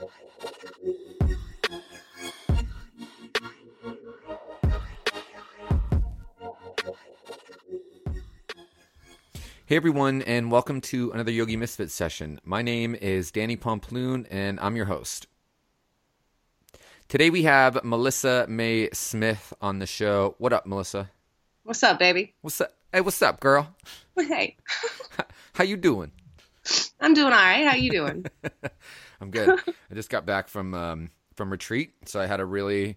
Hey everyone, and welcome to another Yogi Misfit session. My name is Danny Pomploon, and I'm your host. Today we have Melissa May Smith on the show. What up, Melissa? What's up, baby? What's up? Hey, what's up, girl? Hey, How you doing? I'm doing all right. How you doing? I'm good. I just got back from um, from retreat, so I had a really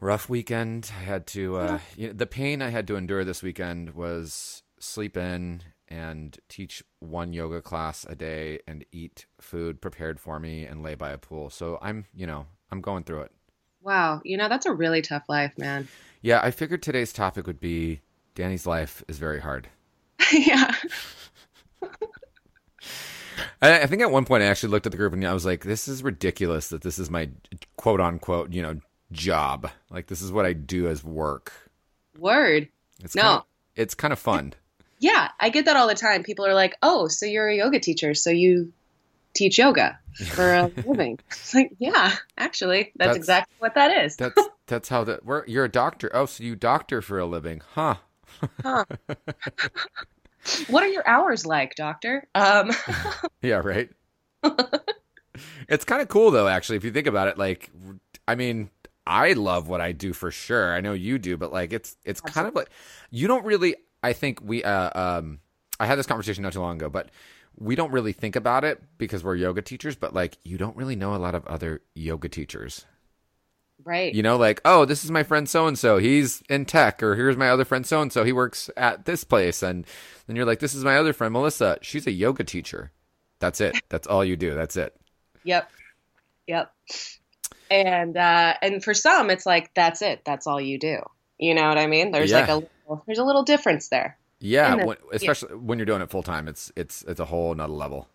rough weekend. I had to uh, you know, the pain I had to endure this weekend was sleep in and teach one yoga class a day and eat food prepared for me and lay by a pool. So I'm, you know, I'm going through it. wow, you know that's a really tough life, man. Yeah, I figured today's topic would be Danny's life is very hard. yeah. I, I think at one point I actually looked at the group and I was like, "This is ridiculous that this is my quote unquote, you know, job. Like this is what I do as work." Word. It's No. kind of, it's kind of fun. Yeah, I get that all the time. People are like, "Oh, so you're a yoga teacher, so you teach yoga for a living?" It's like, yeah, actually, that's, That's- exactly what that is. That's that's how that. You're a doctor. Oh, so you doctor for a living, huh? huh? What are your hours like, doctor? Um, Yeah, right. it's kind of cool though, actually, if you think about it. Like, I mean, I love what I do for sure. I know you do, but like, it's it's kind of like you don't really. I think we. Uh, um, I had this conversation not too long ago, but we don't really think about it because we're yoga teachers. But like, you don't really know a lot of other yoga teachers. Right. You know, like, oh, this is my friend so and so. He's in tech, or here's my other friend so and so. He works at this place, and then you're like, this is my other friend Melissa. She's a yoga teacher. That's it. That's all you do. That's it. Yep. Yep. And uh and for some it's like that's it. That's all you do. You know what I mean? There's like a little, there's a little difference there. Yeah, then- when, especially when you're doing it full time, it's it's it's a whole nother level.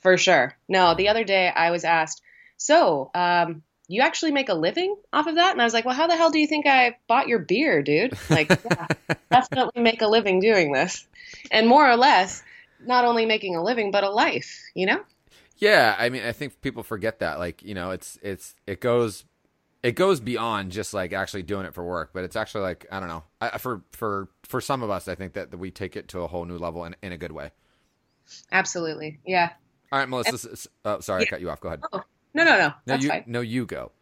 For sure. No, the other day I was asked, "So, um you actually make a living off of that?" And I was like, "Well, how the hell do you think I bought your beer, dude?" Like, yeah, definitely make a living doing this. And more or less, not only making a living but a life, you know? Yeah, I mean, I think people forget that. Like, you know, it's it's it goes it goes beyond just like actually doing it for work, but it's actually like I don't know. I, for for for some of us, I think that, that we take it to a whole new level in, in a good way. Absolutely. Yeah. All right, Melissa. is- oh, sorry, I cut you off. Go ahead. Oh, No, no, no. No, you fine. no, you go.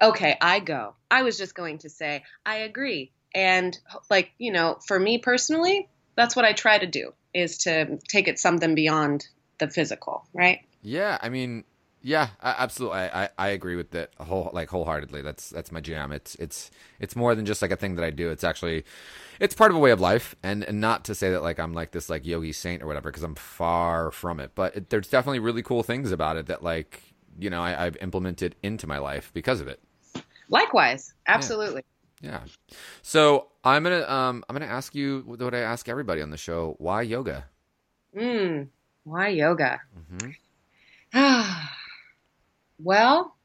Okay, I go. I was just going to say, I agree. And like, you know, for me personally, that's what I try to do is to take it something beyond the physical, right? Yeah, I mean, yeah, absolutely. I, I, I agree with that whole like wholeheartedly. That's that's my jam. It's it's it's more than just like a thing that I do. It's actually it's part of a way of life, and, and not to say that like I'm like this like yogi saint or whatever, because I'm far from it. But it, there's definitely really cool things about it that like you know I, I've implemented into my life because of it. Likewise, absolutely. Yeah. So I'm gonna um I'm gonna ask you what I ask everybody on the show: Why yoga? Mm, why yoga? Mm-hmm. well,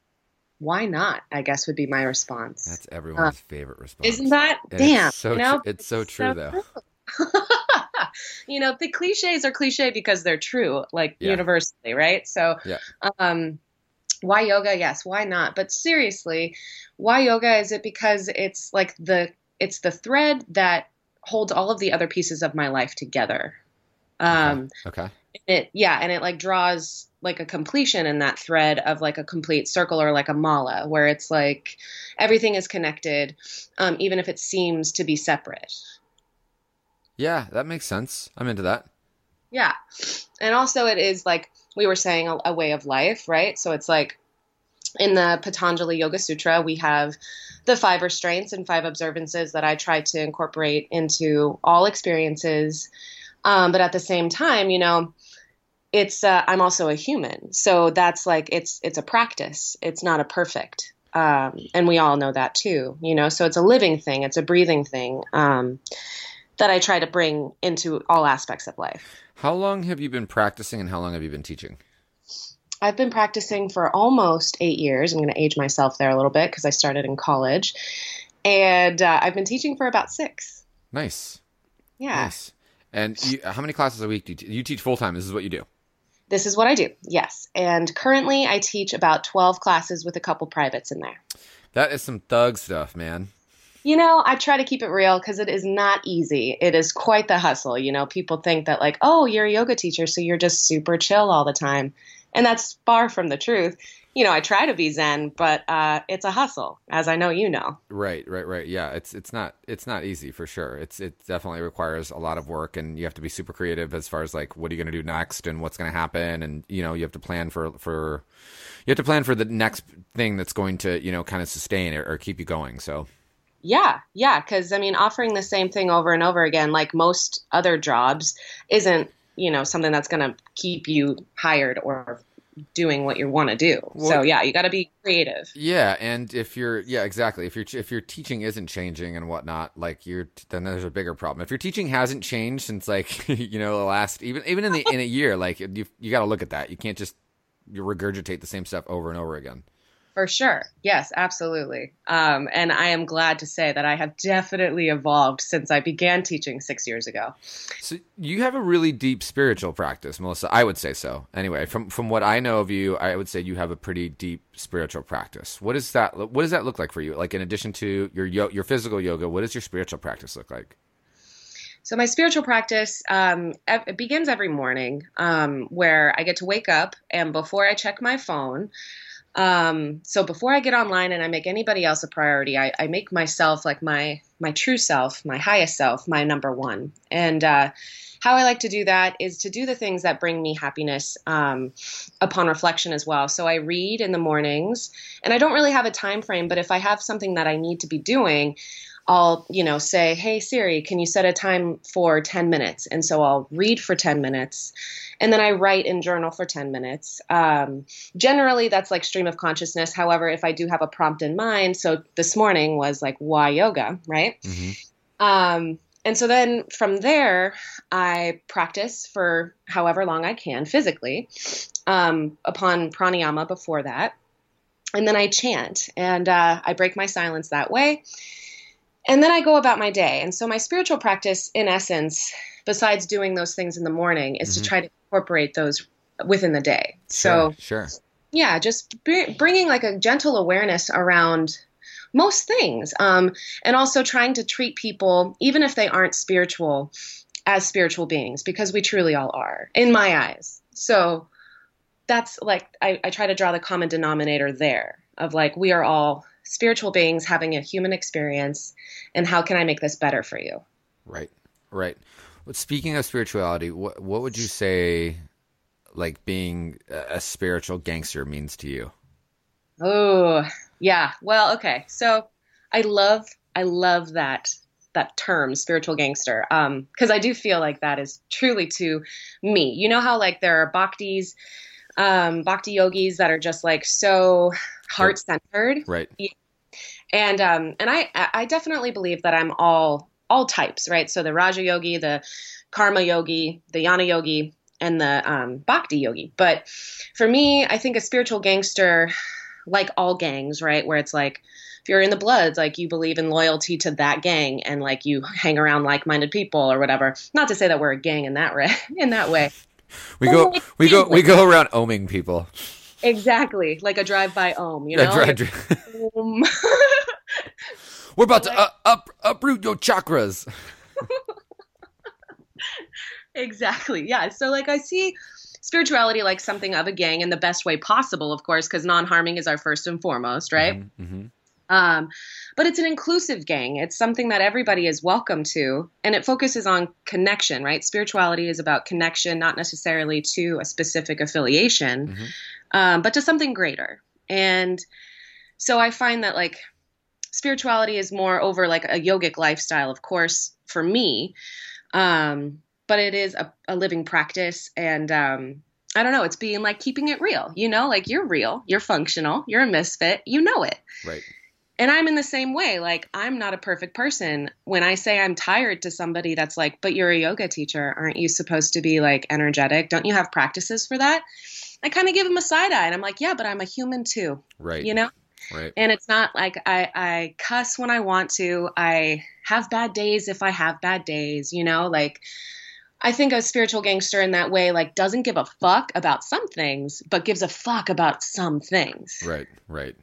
why not? I guess would be my response. That's everyone's favorite response. Isn't that And damn? It's so you know? tr- it's so true though. you know, the cliches are cliche because they're true, like Yeah. universally, right? So, Yeah. um, why yoga? Yes, why not? But seriously, why yoga? Is it because it's like the it's the thread that holds all of the other pieces of my life together. Um, Okay. it yeah, and it like draws like a completion in that thread of like a complete circle or like a mala, where it's like everything is connected, um, even if it seems to be separate. Yeah, that makes sense. I'm into that. Yeah. And also, it is like we were saying, a, a way of life, right? So it's like in the Patanjali Yoga Sutra, we have the five restraints and five observances that I try to incorporate into all experiences. Um, but at the same time, you know, it's uh, I'm also a human, so that's like it's it's a practice. It's not a perfect, um, and we all know that too. You know, so it's a living thing. It's a breathing thing um, that I try to bring into all aspects of life. How long have you been practicing and how long have you been teaching? I've been practicing for almost eight years. I'm going to age myself there a little bit because I started in college. And uh, I've been teaching for about six. Nice. Yeah. Nice. And you, how many classes a week do you, te- you teach full time? This is what you do. This is what I do, yes. And currently, I teach about 12 classes with a couple privates in there. That is some thug stuff, man. You know, I try to keep it real because it is not easy. It is quite the hustle. You know, people think that, like, oh, you're a yoga teacher, so you're just super chill all the time. And that's far from the truth you know, I try to be zen, but uh, it's a hustle, as I know you know. Right, right, right. Yeah, it's it's not it's not easy for sure. It's it definitely requires a lot of work, and you have to be super creative as far as like what are you going to do next and what's going to happen, and you know you have to plan for for you have to plan for the next thing that's going to you know kind of sustain or, or keep you going. So. Yeah, yeah, because I mean, offering the same thing over and over again, like most other jobs, isn't you know something that's going to keep you hired or doing what you want to do. Well, so yeah, you got to be creative. Yeah, and if you're yeah exactly if your if your teaching isn't changing and whatnot, like you're then there's a bigger problem. If your teaching hasn't changed since like you know the last even even in the in a year, like you you got to look at that. You can't just you regurgitate the same stuff over and over again. For sure. Yes, absolutely. Um, and I am glad to say that I have definitely evolved since I began teaching six years ago. So you have a really deep spiritual practice, Melissa. I would say so. Anyway, from from what I know of you, I would say you have a pretty deep spiritual practice. What is that? What does that look like for you? Like in addition to your your physical yoga, what does your spiritual practice look like? So my spiritual practice um, it begins every morning, um, where I get to wake up and before I check my phone. Um, so before I get online and I make anybody else a priority, I, I, make myself like my my true self, my highest self, my number one. And uh, how I like to do that is to do the things that bring me happiness um, upon reflection as well. So I read in the mornings, and I don't really have a time frame, but if I have something that I need to be doing, I'll, you know, say, "Hey Siri, can you set a time for 10 minutes?" And so I'll read for 10 minutes, and then I write and journal for 10 minutes. Um, generally, that's like stream of consciousness. However, if I do have a prompt in mind, so this morning was like why yoga, right? Mm-hmm. Um, and so then from there, I practice for however long I can physically um, upon pranayama before that. And then I chant and uh, I break my silence that way. And then I go about my day. And so my spiritual practice, in essence, besides doing those things in the morning, is mm-hmm. to try to incorporate those within the day. Sure, so, sure. Yeah, just bringing like a gentle awareness around most things. Um, and also trying to treat people, even if they aren't spiritual, as spiritual beings, because we truly all are, in my eyes. So that's like, I, I try to draw the common denominator there of like, we are all spiritual beings having a human experience and how can I make this better for you? Right. Right. But speaking of spirituality, what what would you say like being a spiritual gangster means to you? Oh, yeah. Well, okay. So I love I love that that term spiritual gangster um because I do feel like that is truly to me. You know how like there are bhaktis um bhakti yogis that are just like so heart centered. Right. And um and I I definitely believe that I'm all all types, right? So the Raja Yogi, the Karma Yogi, the Jnana Yogi, and the um, Bhakti Yogi. But for me, I think a spiritual gangster, like all gangs, right, where it's like if you're in the Bloods, like you believe in loyalty to that gang and like you hang around like-minded people or whatever. Not to say that we're a gang in that way. In that way, we go we go we go around oming people. Exactly, like a drive-by ohm, you know. Yeah, We're about to uh, up uproot your chakras. exactly. Yeah. So like I see spirituality like something of a gang in the best way possible, of course, because non-harming is our first and foremost, right? Mm-hmm, mm-hmm. Um, but it's an inclusive gang. It's something that everybody is welcome to, and it focuses on connection, right? Spirituality is about connection, not necessarily to a specific affiliation, mm-hmm. um, but to something greater. And so I find that like spirituality is more over like a yogic lifestyle, of course, for me. Um, but it is a, a living practice. And um, I don't know, it's being like keeping it real, you know, like you're real, you're functional, you're a misfit, you know it. Right. And I'm in the same way. Like, I'm not a perfect person. When I say I'm tired to somebody that's like, but you're a yoga teacher, aren't you supposed to be like energetic? Don't you have practices for that? I kind of give them a side eye and I'm like, yeah, but I'm a human too. Right. You know? Right. And it's not like I, I cuss when I want to. I have bad days if I have bad days, you know, like I think a spiritual gangster in that way, like, doesn't give a fuck about some things, but gives a fuck about some things. Right, right.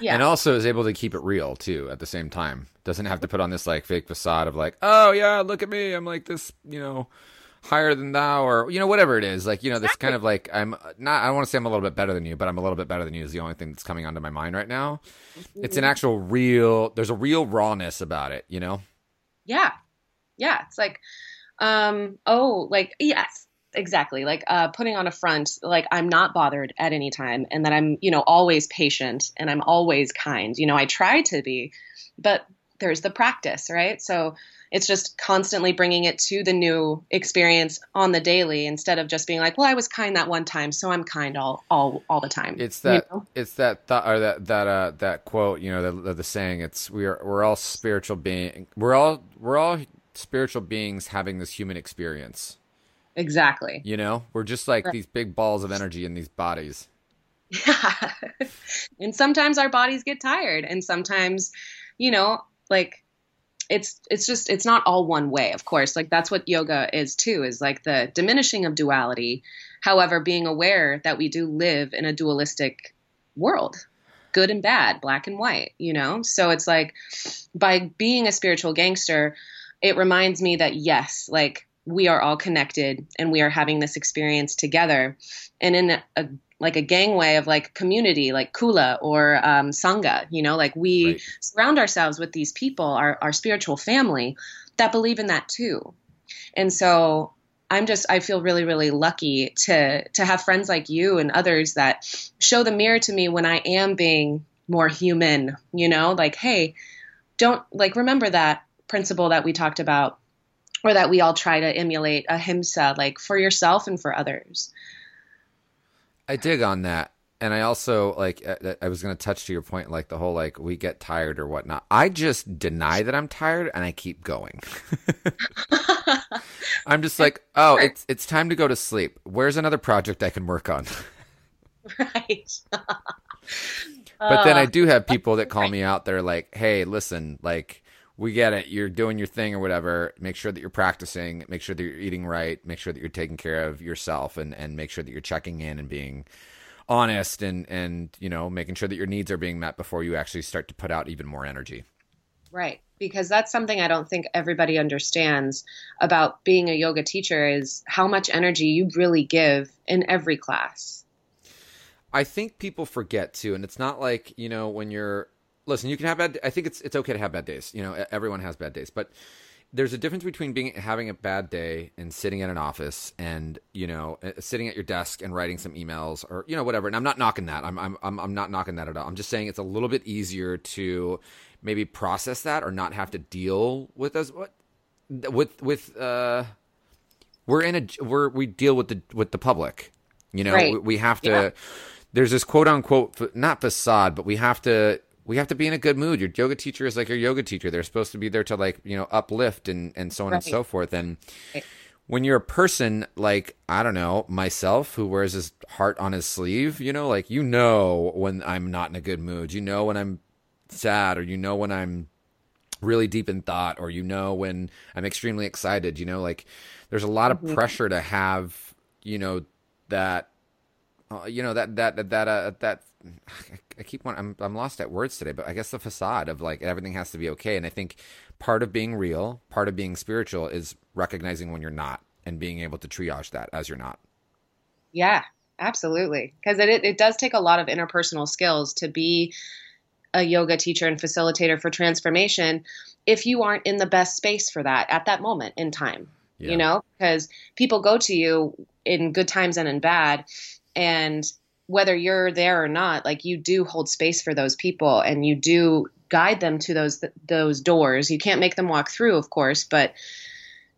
Yeah. And also is able to keep it real too at the same time. Doesn't have to put on this like fake facade of like, oh yeah, look at me, I'm like this, you know, higher than thou, or you know, whatever it is. Like, you know, this kind of like I'm not. I don't want to say I'm a little bit better than you, but I'm a little bit better than you is the only thing that's coming onto my mind right now. It's an mm-hmm. actual real. There's a real rawness about it, you know. yeah yeah it's like um oh like yes exactly like uh putting on a front like i'm not bothered at any time and that i'm you know always patient and i'm always kind you know i try to be but there's the practice right so it's just constantly bringing it to the new experience on the daily instead of just being like well i was kind that one time so i'm kind all all all the time It's you that know? it's that thought or that that uh that quote, you know, the the saying. It's we are we're all spiritual being. We're all we're all spiritual beings having this human experience. exactly You know, we're just like Right. these big balls of energy in these bodies. Yeah. and sometimes our bodies get tired and sometimes, you know, like it's it's just it's not all one way, of course. Like that's what yoga is too, is like the diminishing of duality. However, being aware that we do live in a dualistic world. Good and bad, black and white, you know? So it's like by being a spiritual gangster, it reminds me that yes, like we are all connected and we are having this experience together. And in a like a gangway of like community, like Kula or um, Sangha, you know, like we Right. surround ourselves with these people, our, our spiritual family that believe in that too. And so I'm just, I feel really, really lucky to, to have friends like you and others that show the mirror to me when I am being more human, you know, like, hey, don't like remember that principle that we talked about or that we all try to emulate ahimsa, like for yourself and for others. I dig on that. And I also like I, I was going to touch to your point like the whole like we get tired or whatnot. I just deny that I'm tired and I keep going. I'm just like, "Oh, it's it's time to go to sleep. Where's another project I can work on?" right. But then I Uh, do have people that call me out. They're like, "Hey, listen, like we get it. You're doing your thing or whatever. Make sure that you're practicing. Make sure that you're eating right. Make sure that you're taking care of yourself, and and make sure that you're checking in and being honest and and you know making sure that your needs are being met before you actually start to put out even more energy." Right. Because that's something I don't think everybody understands about being a yoga teacher is how much energy you really give in every class. I think people forget too, and it's not like you know when you're listen. You can have bad. I think it's it's okay to have bad days. You know, everyone has bad days, but there's a difference between being having a bad day and sitting in an office and you know sitting at your desk and writing some emails or you know whatever. And I'm not knocking that. I'm I'm I'm, I'm not knocking that at all. I'm just saying it's a little bit easier to maybe process that or not have to deal with those what with with uh we're in a we're we deal with the with the public you know Right. we, we have to Yeah. there's this quote unquote not facade but we have to we have to be in a good mood. Your yoga teacher is like your yoga teacher. They're supposed to be there to like you know uplift and and so on and so forth. And Right. when you're a person like i don't know myself who wears his heart on his sleeve you know like you know when i'm not in a good mood. You know when i'm sad or you know when i'm really deep in thought or you know when i'm extremely excited you know like there's a lot of Mhm. pressure to have you know that uh, you know that that that that uh, that I keep on I'm I'm lost at words today, but I guess the facade of like everything has to be okay, and I think part of being real, part of being spiritual, is recognizing when you're not and being able to triage that as you're not. Yeah, absolutely. Because it, it, it does take a lot of interpersonal skills to be a yoga teacher and facilitator for transformation if you aren't in the best space for that at that moment in time. Yeah. you know because people go to you in good times and in bad and whether you're there or not like you do hold space for those people and you do guide them to those those doors you can't make them walk through of course but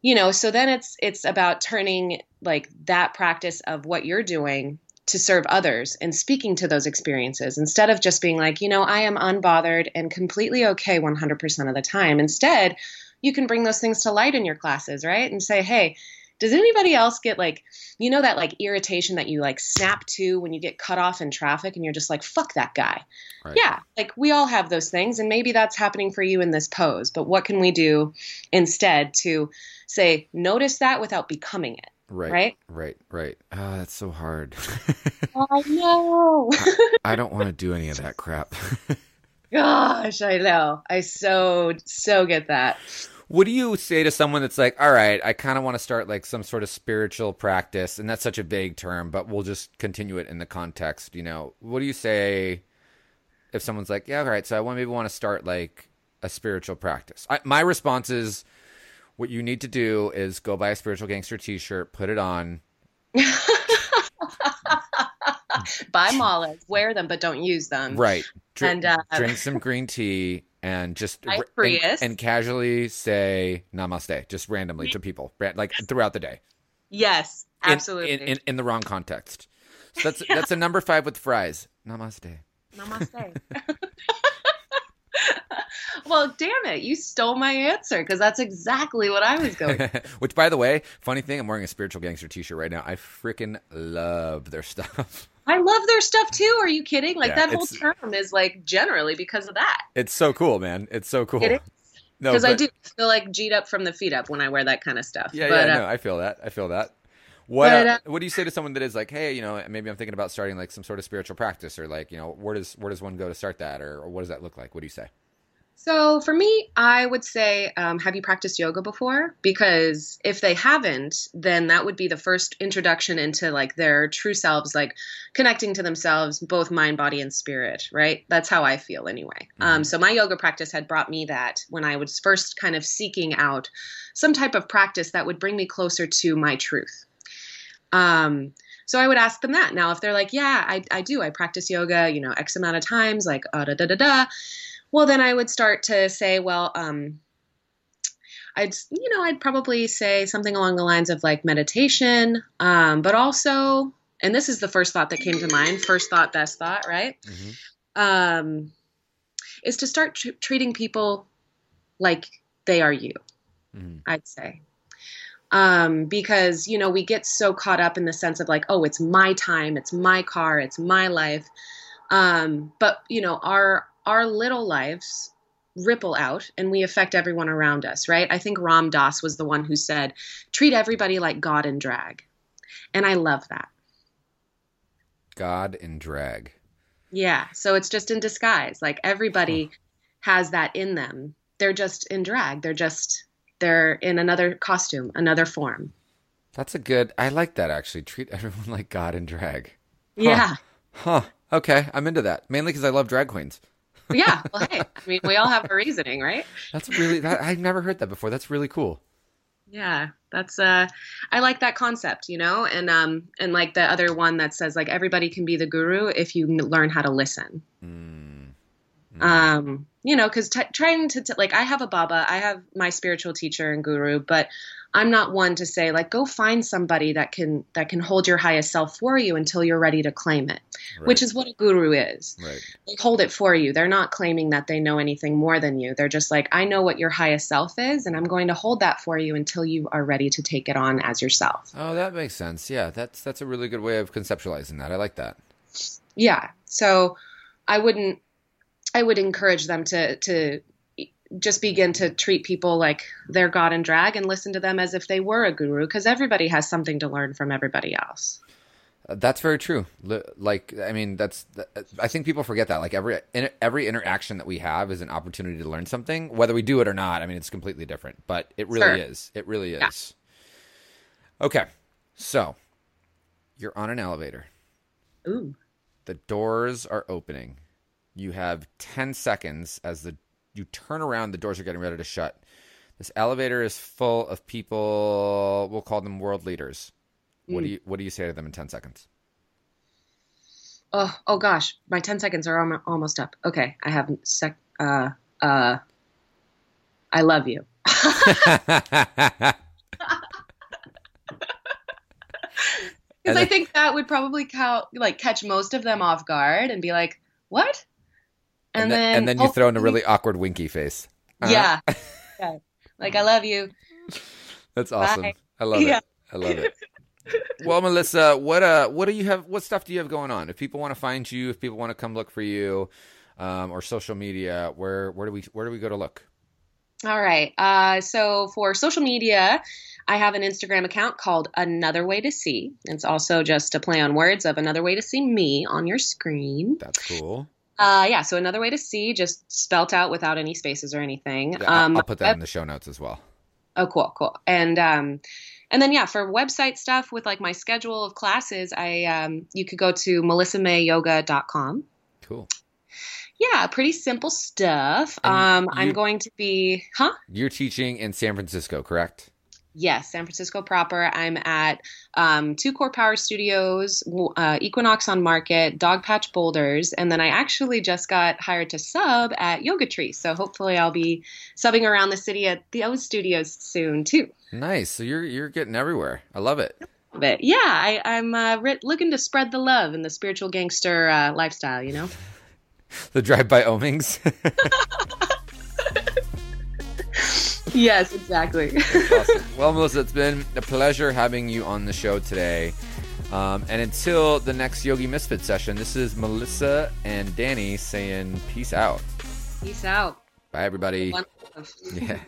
you know so then it's it's about turning like that practice of what you're doing to serve others and speaking to those experiences instead of just being like you know i am unbothered and completely okay 100% of the time instead you can bring those things to light in your classes, right? And say, hey, Does anybody else get like, you know, that like irritation that you like snap to when you get cut off in traffic and you're just like, fuck that guy? Right. Yeah, like we all have those things, and maybe that's happening for you in this pose. But what can we do instead to say, notice that without becoming it? Right. Right? Right. Right. Oh, that's so hard. I know. I don't want to do any of that crap. Gosh, I know. I so, so get that. What do you say to someone that's like, all right, I kind of want to start like some sort of spiritual practice, and that's such a vague term, but we'll just continue it in the context. You know, what do you say if someone's like, yeah, all right, so I want maybe want to start like a spiritual practice? I, my response is, what you need to do is go buy a spiritual gangster T-shirt, put it on, Buy malas, wear them, but don't use them. right, drink, And, uh, drink some green tea, and just Buy and, and casually say namaste, just randomly to people, like throughout the day. Yes, absolutely. in, in, in the wrong context. So that's that's a number five with fries. Namaste. Namaste. well, damn it, you stole my answer because that's exactly what I was going. Which, by the way, funny thing, I'm wearing a spiritual gangster T-shirt right now. I freaking love their stuff. I love their stuff too. Are you kidding? Like Yeah, that whole term is like generally because of that. It's so cool, man. It's so cool. It. No, Because I do feel like G'd up from the feet up when I wear that kind of stuff. Yeah, but, yeah, uh, no, I feel that. I feel that. What But, uh, uh, What do you say to someone that is like, hey, you know, maybe I'm thinking about starting like some sort of spiritual practice, or like, you know, where does where does one go to start that, or, or what does that look like? What do you say? So for me, I would say, um, have you practiced yoga before? Because if they haven't, then that would be the first introduction into like their true selves, like connecting to themselves, both mind, body, and spirit. Right? That's how I feel anyway. Um, so my yoga practice had brought me that when I was first kind of seeking out some type of practice that would bring me closer to my truth. Um, so I would ask them that. Now, if they're like, yeah, I, I do, I practice yoga, you know, X amount of times, like, uh, da da da da. Well, then I would start to say, well, um, I'd, you know, I'd probably say something along the lines of like meditation, um, but also, and this is the first thought that came to mind, first thought, best thought, right? Um, is to start tr- treating people like they are you. Mhm. I'd say. Um, because, you know, we get so caught up in the sense of like, oh, it's my time, it's my car, it's my life. Um, but, you know, our our little lives ripple out and we affect everyone around us, right? I think Ram Dass was the one who said, treat everybody like God in drag. And I love that. God in drag. Yeah. So it's just in disguise. Like everybody has that in them. They're just in drag. They're just they're in another costume, another form. That's a good. I like that actually. Treat everyone like God in drag. Yeah. Huh. Okay, I'm into that. Mainly because I love drag queens. Yeah. Well, hey, I mean, we all have a reasoning, right? That's really. That, I've never heard that before. That's really cool. Yeah. That's uh I like that concept, you know? And um and like the other one that says like everybody can be the guru if you learn how to listen. Mm. um you know because t- trying to t- like i have a baba i have my spiritual teacher and guru but i'm not one to say like go find somebody that can that can hold your highest self for you until you're ready to claim it Right. which is what a guru is right. they hold it for you they're not claiming that they know anything more than you they're just like i know what your highest self is and i'm going to hold that for you until you are ready to take it on as yourself Oh, that makes sense. Yeah, that's that's a really good way of conceptualizing that. I like that. yeah so i wouldn't i would encourage them to to just begin to treat people like they're god and drag and listen to them as if they were a guru because everybody has something to learn from everybody else Uh, That's very true. Like, I mean, that's. I think people forget that. Like every in, every interaction that we have is an opportunity to learn something, whether we do it or not. I mean, it's completely different, but it really Sure. is. It really Yeah. is. Okay, so you're on an elevator. ooh The doors are opening. You have ten seconds as the you turn around. The doors are getting ready to shut. This elevator is full of people. We'll call them world leaders. What do you What do you say to them in ten seconds? oh oh gosh my 10 seconds are almost up okay i have sec uh uh i love you because i think that would probably count like catch most of them off guard and be like what and, then, and then you throw in a really awkward winky face. Uh-huh. Yeah. yeah. Like I love you. That's awesome. Bye. I love Yeah. it. I love it. Well, Melissa, what uh, what do you have? What stuff do you have going on? If people want to find you, if people want to come look for you, um, or social media, where where do we where do we go to look? All right. Uh, so for social media, I have an Instagram account called Another Way to See. It's also just a play on words of Another Way to See Me on your screen. That's cool. Uh, yeah, so Another Way to See, just spelt out without any spaces or anything. Yeah, I'll- um, I'll put that in the show notes as well. Oh, cool, cool. And um, and then yeah, for website stuff with like my schedule of classes, I um, you could go to melissamayoga.com. Cool. Yeah, pretty simple stuff. And Um, you- I'm going to be, huh? You're teaching in San Francisco, correct? Yes, San Francisco proper. I'm at um, Two Core Power Studios, uh, Equinox on Market, Dogpatch Boulders, and then I actually just got hired to sub at Yoga Tree. So hopefully I'll be subbing around the city at those studios soon too. Nice. So you're you're getting everywhere. I love it. But yeah, I, I'm uh, ri looking to spread the love and the spiritual gangster uh, lifestyle. You know. The drive-by omings. yes, exactly. awesome. Well, Melissa, it's been a pleasure having you on the show today. Um, and until the next Yogi Misfit session, this is Melissa and Danny saying peace out. Peace out. Bye, everybody. Yeah.